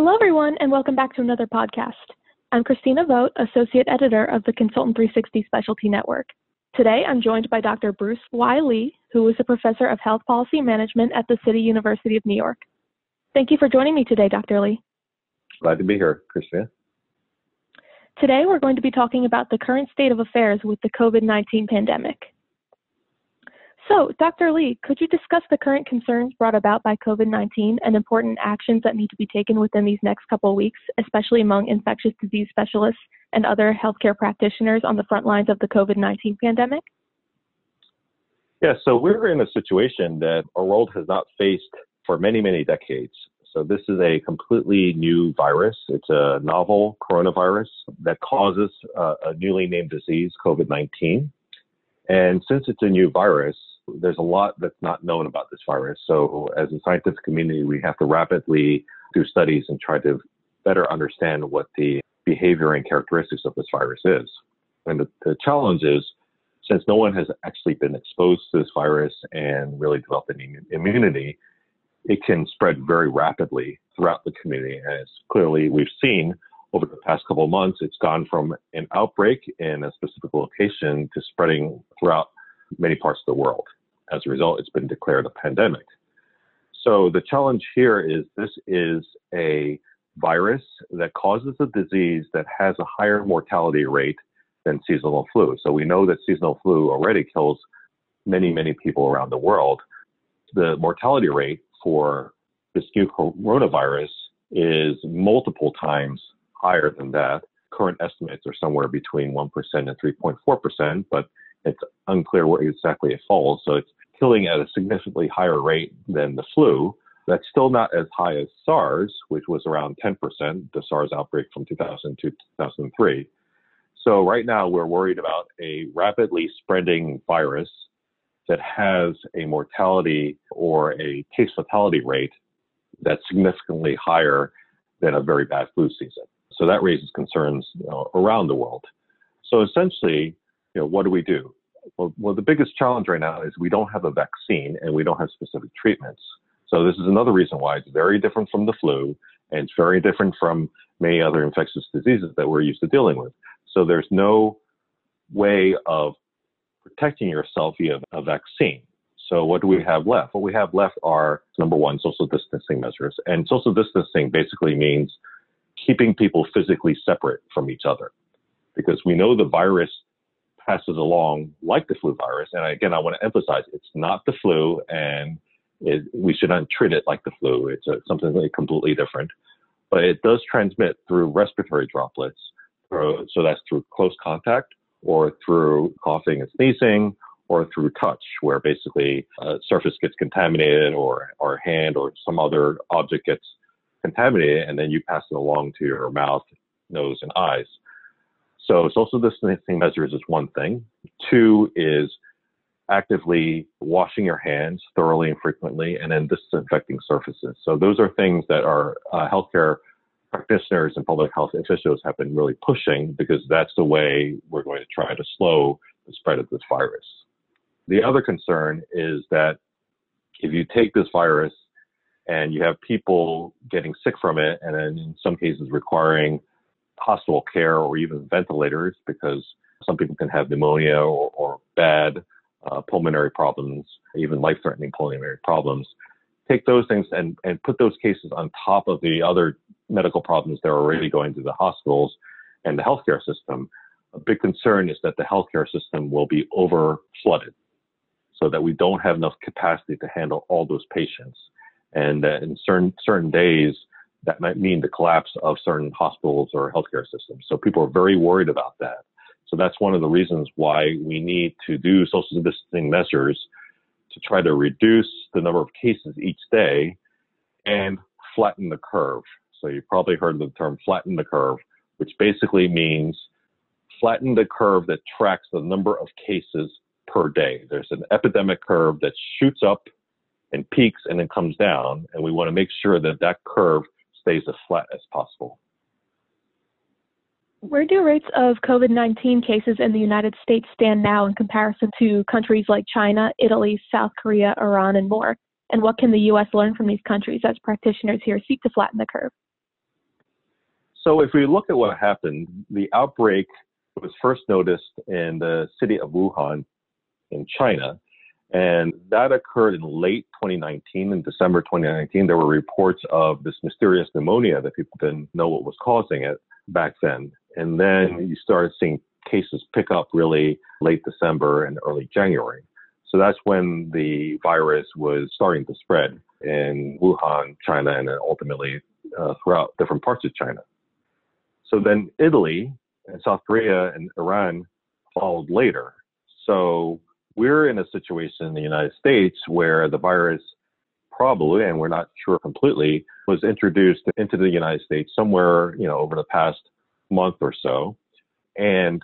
Hello, everyone, and welcome back to another podcast. I'm Christina Vogt, Associate Editor of the Consultant 360 Specialty Network. Today, I'm joined by Dr. Bruce Y. Lee, who is a professor of health policy management at the City University of New York. Thank you for joining me today, Dr. Lee. Glad to be here, Christina. Today, we're going to be talking about the current state of affairs with the COVID 19 pandemic. So, Dr. Lee, could you discuss the current concerns brought about by COVID 19 and important actions that need to be taken within these next couple of weeks, especially among infectious disease specialists and other healthcare practitioners on the front lines of the COVID 19 pandemic? Yeah, so we're in a situation that our world has not faced for many, many decades. So, this is a completely new virus. It's a novel coronavirus that causes uh, a newly named disease, COVID 19. And since it's a new virus, there's a lot that's not known about this virus. So, as a scientific community, we have to rapidly do studies and try to better understand what the behavior and characteristics of this virus is. And the, the challenge is, since no one has actually been exposed to this virus and really developed any immunity, it can spread very rapidly throughout the community. As clearly we've seen over the past couple of months, it's gone from an outbreak in a specific location to spreading throughout many parts of the world. As a result, it's been declared a pandemic. So the challenge here is this is a virus that causes a disease that has a higher mortality rate than seasonal flu. So we know that seasonal flu already kills many, many people around the world. The mortality rate for this new coronavirus is multiple times higher than that. Current estimates are somewhere between 1% and 3.4%, but it's unclear where exactly it falls. So it's killing at a significantly higher rate than the flu. That's still not as high as SARS, which was around 10%, the SARS outbreak from 2000 to 2003. So right now we're worried about a rapidly spreading virus that has a mortality or a case fatality rate that's significantly higher than a very bad flu season. So that raises concerns you know, around the world. So essentially, you know, what do we do? Well, well, the biggest challenge right now is we don't have a vaccine and we don't have specific treatments. So this is another reason why it's very different from the flu and it's very different from many other infectious diseases that we're used to dealing with. So there's no way of protecting yourself via a vaccine. So what do we have left? What we have left are number one, social distancing measures. And social distancing basically means keeping people physically separate from each other because we know the virus passes along like the flu virus. And again, I want to emphasize it's not the flu, and it, we should not treat it like the flu. It's a, something completely different. But it does transmit through respiratory droplets. So that's through close contact or through coughing and sneezing or through touch, where basically a surface gets contaminated or, a hand or some other object gets contaminated, and then you pass it along to your mouth, nose, and eyes. So social distancing measures is one thing. Two is actively washing your hands thoroughly and frequently, and then disinfecting surfaces. So those are things that our uh, healthcare practitioners and public health officials have been really pushing because that's the way we're going to try to slow the spread of this virus. The other concern is that if you take this virus and you have people getting sick from it, and then in some cases requiring hospital care or even ventilators because some people can have pneumonia or, or bad uh, pulmonary problems, even life threatening pulmonary problems. Take those things and, and put those cases on top of the other medical problems that are already going to the hospitals and the healthcare system. A big concern is that the healthcare system will be over flooded so that we don't have enough capacity to handle all those patients. And uh, in certain, certain days, that might mean the collapse of certain hospitals or healthcare systems. So people are very worried about that. So that's one of the reasons why we need to do social distancing measures to try to reduce the number of cases each day and flatten the curve. So you probably heard the term flatten the curve, which basically means flatten the curve that tracks the number of cases per day. There's an epidemic curve that shoots up and peaks and then comes down, and we want to make sure that that curve stays as flat as possible. Where do rates of COVID 19 cases in the United States stand now in comparison to countries like China, Italy, South Korea, Iran, and more? And what can the U.S. learn from these countries as practitioners here seek to flatten the curve? So if we look at what happened, the outbreak was first noticed in the city of Wuhan in China. And that occurred in late 2019. In December 2019, there were reports of this mysterious pneumonia that people didn't know what was causing it back then. And then you started seeing cases pick up really late December and early January. So that's when the virus was starting to spread in Wuhan, China, and then ultimately uh, throughout different parts of China. So then Italy and South Korea and Iran followed later. So we're in a situation in the United States where the virus probably, and we're not sure completely, was introduced into the United States somewhere, you know, over the past month or so. And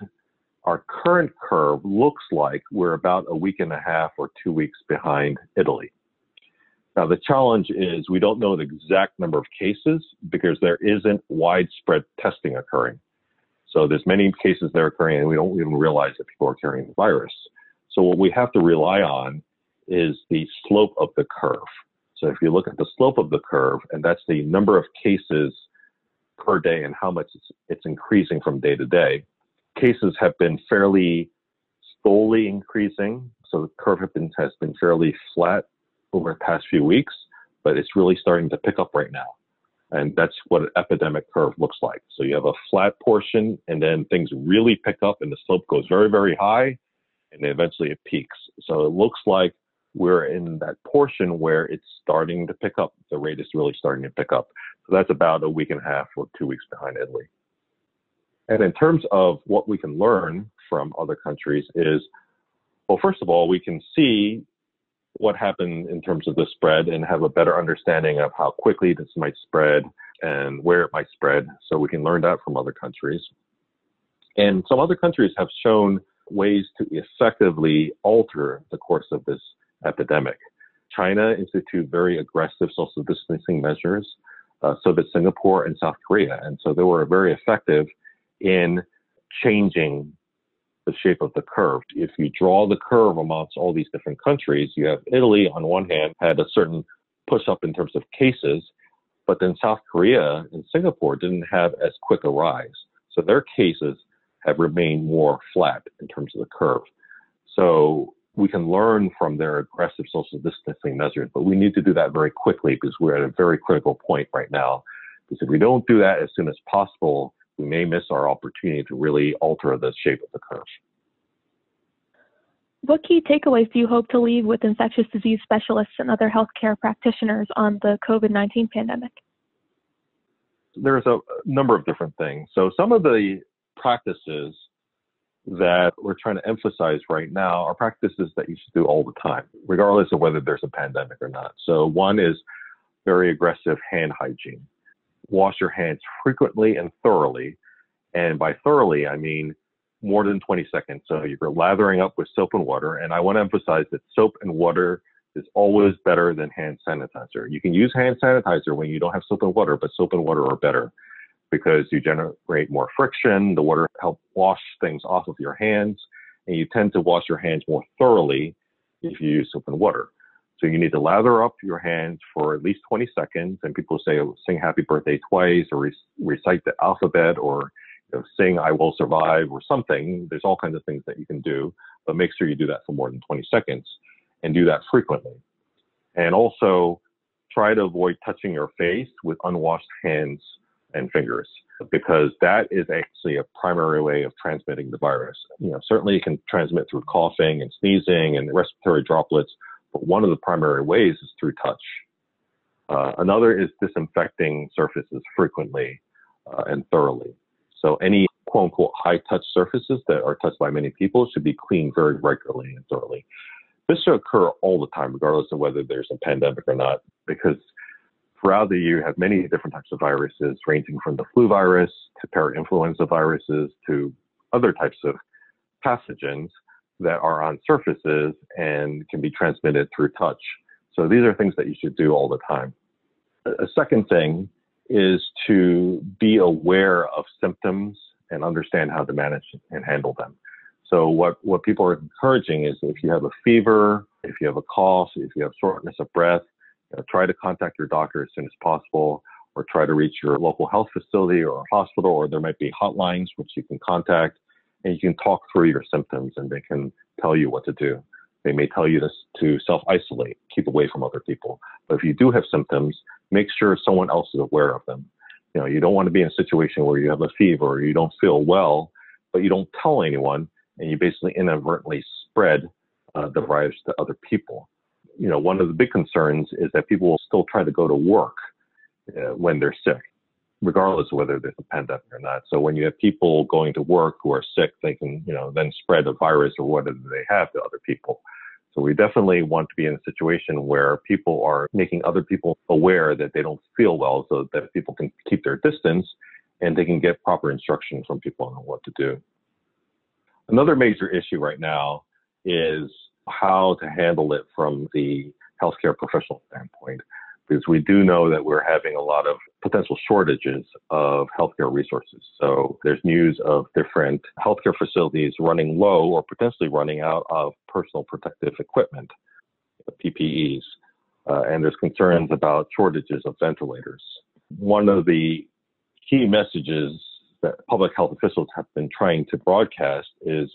our current curve looks like we're about a week and a half or two weeks behind Italy. Now, the challenge is we don't know the exact number of cases because there isn't widespread testing occurring. So there's many cases that are occurring and we don't even realize that people are carrying the virus. So what we have to rely on is the slope of the curve. So if you look at the slope of the curve, and that's the number of cases per day and how much it's, it's increasing from day to day, cases have been fairly slowly increasing. So the curve been, has been fairly flat over the past few weeks, but it's really starting to pick up right now. And that's what an epidemic curve looks like. So you have a flat portion and then things really pick up and the slope goes very, very high and eventually it peaks. So it looks like we're in that portion where it's starting to pick up. The rate is really starting to pick up. So that's about a week and a half or two weeks behind Italy. And in terms of what we can learn from other countries is, well, first of all, we can see what happened in terms of the spread and have a better understanding of how quickly this might spread and where it might spread. So we can learn that from other countries. And some other countries have shown ways to effectively alter the course of this epidemic. China instituted very aggressive social distancing measures, uh, so did Singapore and South Korea. And so they were very effective in changing the shape of the curve. If you draw the curve amongst all these different countries, you have Italy on one hand had a certain push up in terms of cases, but then South Korea and Singapore didn't have as quick a rise. So their cases have remained more flat in terms of the curve. So we can learn from their aggressive social distancing measures, but we need to do that very quickly because we're at a very critical point right now. Because if we don't do that as soon as possible, we may miss our opportunity to really alter the shape of the curve. What key takeaways do you hope to leave with infectious disease specialists and other healthcare practitioners on the COVID 19 pandemic? There's a number of different things. So, some of the practices that we're trying to emphasize right now are practices that you should do all the time, regardless of whether there's a pandemic or not. So, one is very aggressive hand hygiene. Wash your hands frequently and thoroughly. And by thoroughly, I mean more than 20 seconds. So, you're lathering up with soap and water. And I want to emphasize that soap and water is always better than hand sanitizer. You can use hand sanitizer when you don't have soap and water, but soap and water are better because you generate more friction. The water helps wash things off of your hands, and you tend to wash your hands more thoroughly if you use soap and water. So you need to lather up your hands for at least 20 seconds. And people say, oh, sing happy birthday twice or re- recite the alphabet or you know, sing I will survive or something. There's all kinds of things that you can do, but make sure you do that for more than 20 seconds and do that frequently. And also try to avoid touching your face with unwashed hands and fingers because that is actually a primary way of transmitting the virus. You know, certainly it can transmit through coughing and sneezing and respiratory droplets, but one of the primary ways is through touch. Uh, another is disinfecting surfaces frequently uh, and thoroughly. So any quote unquote high touch surfaces that are touched by many people should be cleaned very regularly and thoroughly. This should occur all the time, regardless of whether there's a pandemic or not, because throughout the year, you have many different types of viruses, ranging from the flu virus to parainfluenza viruses to other types of pathogens that are on surfaces and can be transmitted through touch. So these are things that you should do all the time. A second thing is to be aware of symptoms and understand how to manage and handle them. So what, what people are encouraging is if you have a fever, if you have a cough, if you have shortness of breath, try to contact your doctor as soon as possible. or try to reach your local health facility or hospital, or there might be hotlines which you can contact and you can talk through your symptoms and they can tell you what to do. They may tell you to, to self isolate, keep away from other people. But if you do have symptoms, make sure someone else is aware of them. You know, you don't want to be in a situation where you have a fever or you don't feel well, but you don't tell anyone and you basically inadvertently spread uh, the virus to other people. You know, one of the big concerns is that people will still try to go to work uh, when they're sick regardless of whether there's a pandemic or not. So when you have people going to work who are sick, they can, you know, then spread the virus or whatever they have to other people. So we definitely want to be in a situation where people are making other people aware that they don't feel well so that people can keep their distance and they can get proper instruction from people on what to do. Another major issue right now is how to handle it from the healthcare professional standpoint because we do know that we're having a lot of potential shortages of healthcare resources. So there's news of different healthcare facilities running low or potentially running out of personal protective equipment, PPEs. Uh, and there's concerns about shortages of ventilators. One of the key messages that public health officials have been trying to broadcast is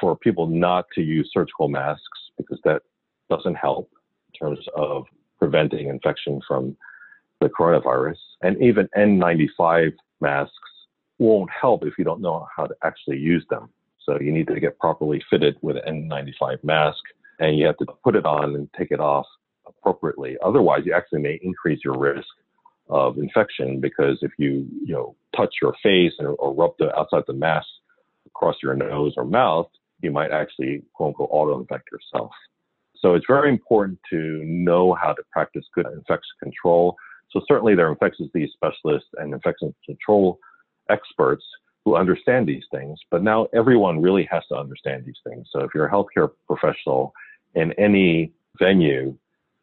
for people not to use surgical masks because that doesn't help in terms of preventing infection from the coronavirus. And even N95 masks won't help if you don't know how to actually use them. So you need to get properly fitted with an N95 mask and you have to put it on and take it off appropriately. Otherwise, you actually may increase your risk of infection because if you, you know, touch your face or, or rub the outside the mask across your nose or mouth, you might actually quote unquote auto infect yourself. So it's very important to know how to practice good infection control. So certainly there are infectious disease specialists and infection control experts who understand these things, but now everyone really has to understand these things. So if you're a healthcare professional in any venue,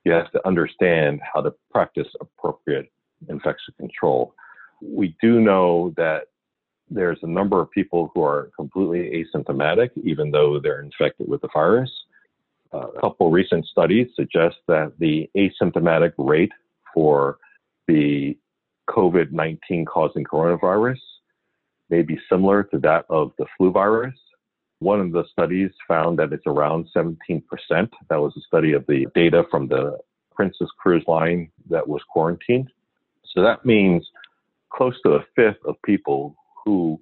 you have to understand how to practice appropriate infection control. We do know that there's a number of people who are completely asymptomatic, even though they're infected with the virus a couple recent studies suggest that the asymptomatic rate for the COVID 19 causing coronavirus may be similar to that of the flu virus. One of the studies found that it's around 17%. That was a study of the data from the Princess Cruise Line that was quarantined. So that means close to a fifth of people who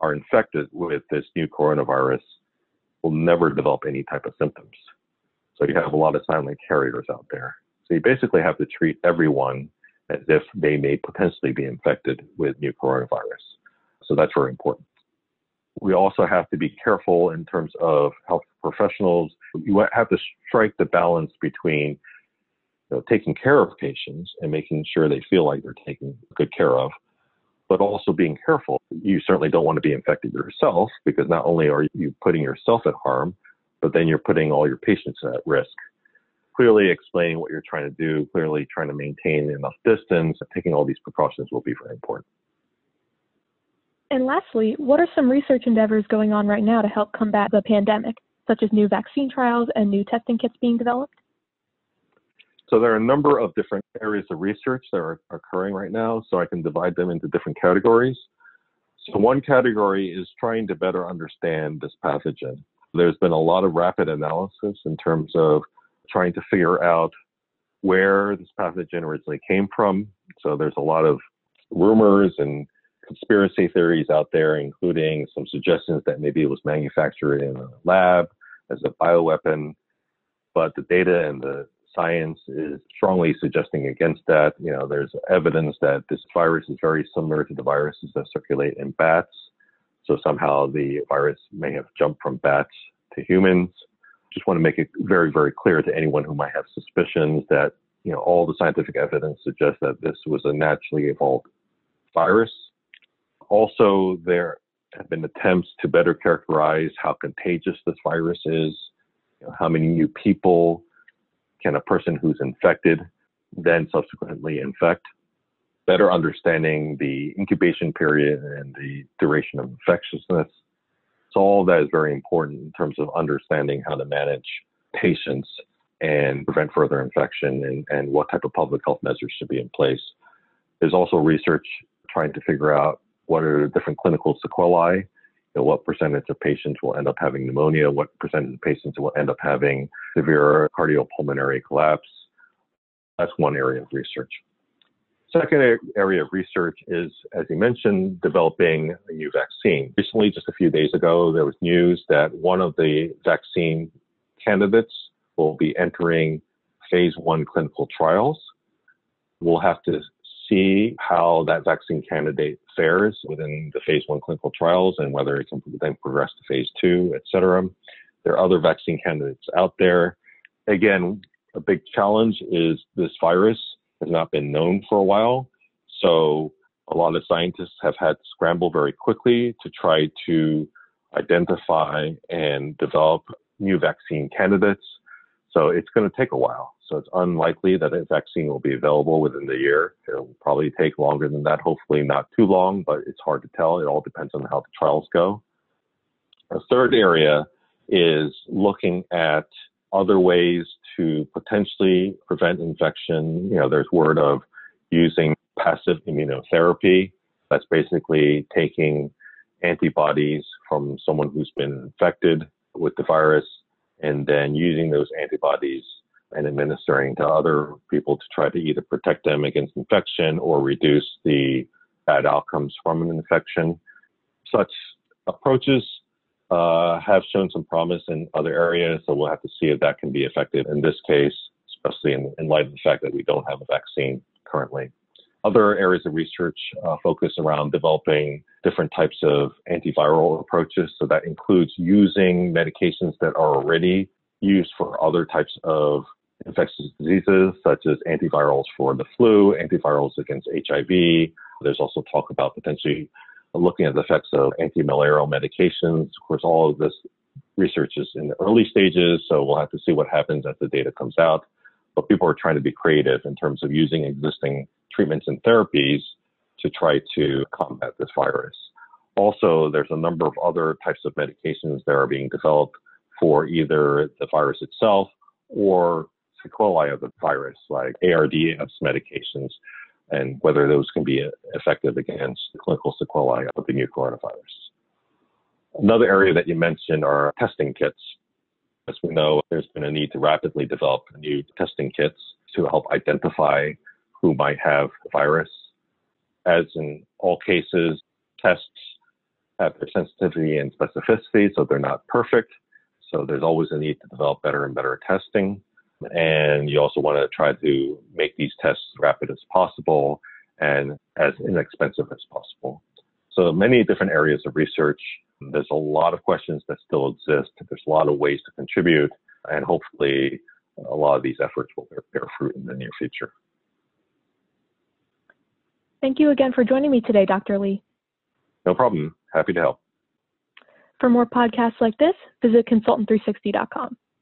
are infected with this new coronavirus will never develop any type of symptoms. So you have a lot of silent carriers out there. So you basically have to treat everyone as if they may potentially be infected with new coronavirus. So that's very important. We also have to be careful in terms of health professionals. You have to strike the balance between you know, taking care of patients and making sure they feel like they're taken good care of, but also being careful. You certainly don't want to be infected yourself because not only are you putting yourself at harm, but then you're putting all your patients at risk. Clearly explaining what you're trying to do, clearly trying to maintain enough distance, taking all these precautions will be very important. And lastly, what are some research endeavors going on right now to help combat the pandemic, such as new vaccine trials and new testing kits being developed? So there are a number of different areas of research that are occurring right now, so I can divide them into different categories. So one category is trying to better understand this pathogen. There's been a lot of rapid analysis in terms of trying to figure out where this pathogen originally came from. So there's a lot of rumors and conspiracy theories out there, including some suggestions that maybe it was manufactured in a lab as a bioweapon. But the data and the science is strongly suggesting against that. You know, there's evidence that this virus is very similar to the viruses that circulate in bats. So somehow the virus may have jumped from bats to humans. Just want to make it very, very clear to anyone who might have suspicions that, you know, all the scientific evidence suggests that this was a naturally evolved virus. Also, there have been attempts to better characterize how contagious this virus is, you know, how many new people can a person who's infected then subsequently infect? Better understanding the incubation period and the duration of infectiousness. So all that is very important in terms of understanding how to manage patients and prevent further infection and, and what type of public health measures should be in place. There's also research trying to figure out what are the different clinical sequelae, know, what percentage of patients will end up having pneumonia, what percentage of patients will end up having severe cardiopulmonary collapse. That's one area of research. Second area of research is, as you mentioned, developing a new vaccine. Recently, just a few days ago, there was news that one of the vaccine candidates will be entering phase one clinical trials. We'll have to see how that vaccine candidate fares within the phase one clinical trials and whether it can then progress to phase two, et cetera. There are other vaccine candidates out there. Again, a big challenge is this virus has not been known for a while. So a lot of scientists have had to scramble very quickly to try to identify and develop new vaccine candidates. So it's going to take a while. So it's unlikely that a vaccine will be available within the year. It'll probably take longer than that. Hopefully not too long, but it's hard to tell. It all depends on how the trials go. A third area is looking at other ways to potentially prevent infection. You know, there's word of using passive immunotherapy. That's basically taking antibodies from someone who's been infected with the virus and then using those antibodies and administering to other people to try to either protect them against infection or reduce the bad outcomes from an infection. Such approaches uh, have shown some promise in other areas, so we'll have to see if that can be effective in this case, especially in, in light of the fact that we don't have a vaccine currently. Other areas of research uh, focus around developing different types of antiviral approaches. So that includes using medications that are already used for other types of infectious diseases, such as antivirals for the flu, antivirals against HIV. There's also talk about potentially looking at the effects of anti-malarial medications. Of course, all of this research is in the early stages, so we'll have to see what happens as the data comes out. But people are trying to be creative in terms of using existing treatments and therapies to try to combat this virus. Also, there's a number of other types of medications that are being developed for either the virus itself or sequelae of the virus, like ARDS medications, and whether those can be effective against the clinical sequelae of the new coronavirus. Another area that you mentioned are testing kits. As we know, there's been a need to rapidly develop new testing kits to help identify who might have the virus. As in all cases, tests have their sensitivity and specificity, so they're not perfect. So there's always a need to develop better and better testing. And you also want to try to make these tests as rapid as possible and as inexpensive as possible. So many different areas of research. There's a lot of questions that still exist. There's a lot of ways to contribute, and hopefully, a lot of these efforts will bear fruit in the near future. Thank you again for joining me today, Dr. Lee. No problem. Happy to help. For more podcasts like this, visit consultant360.com.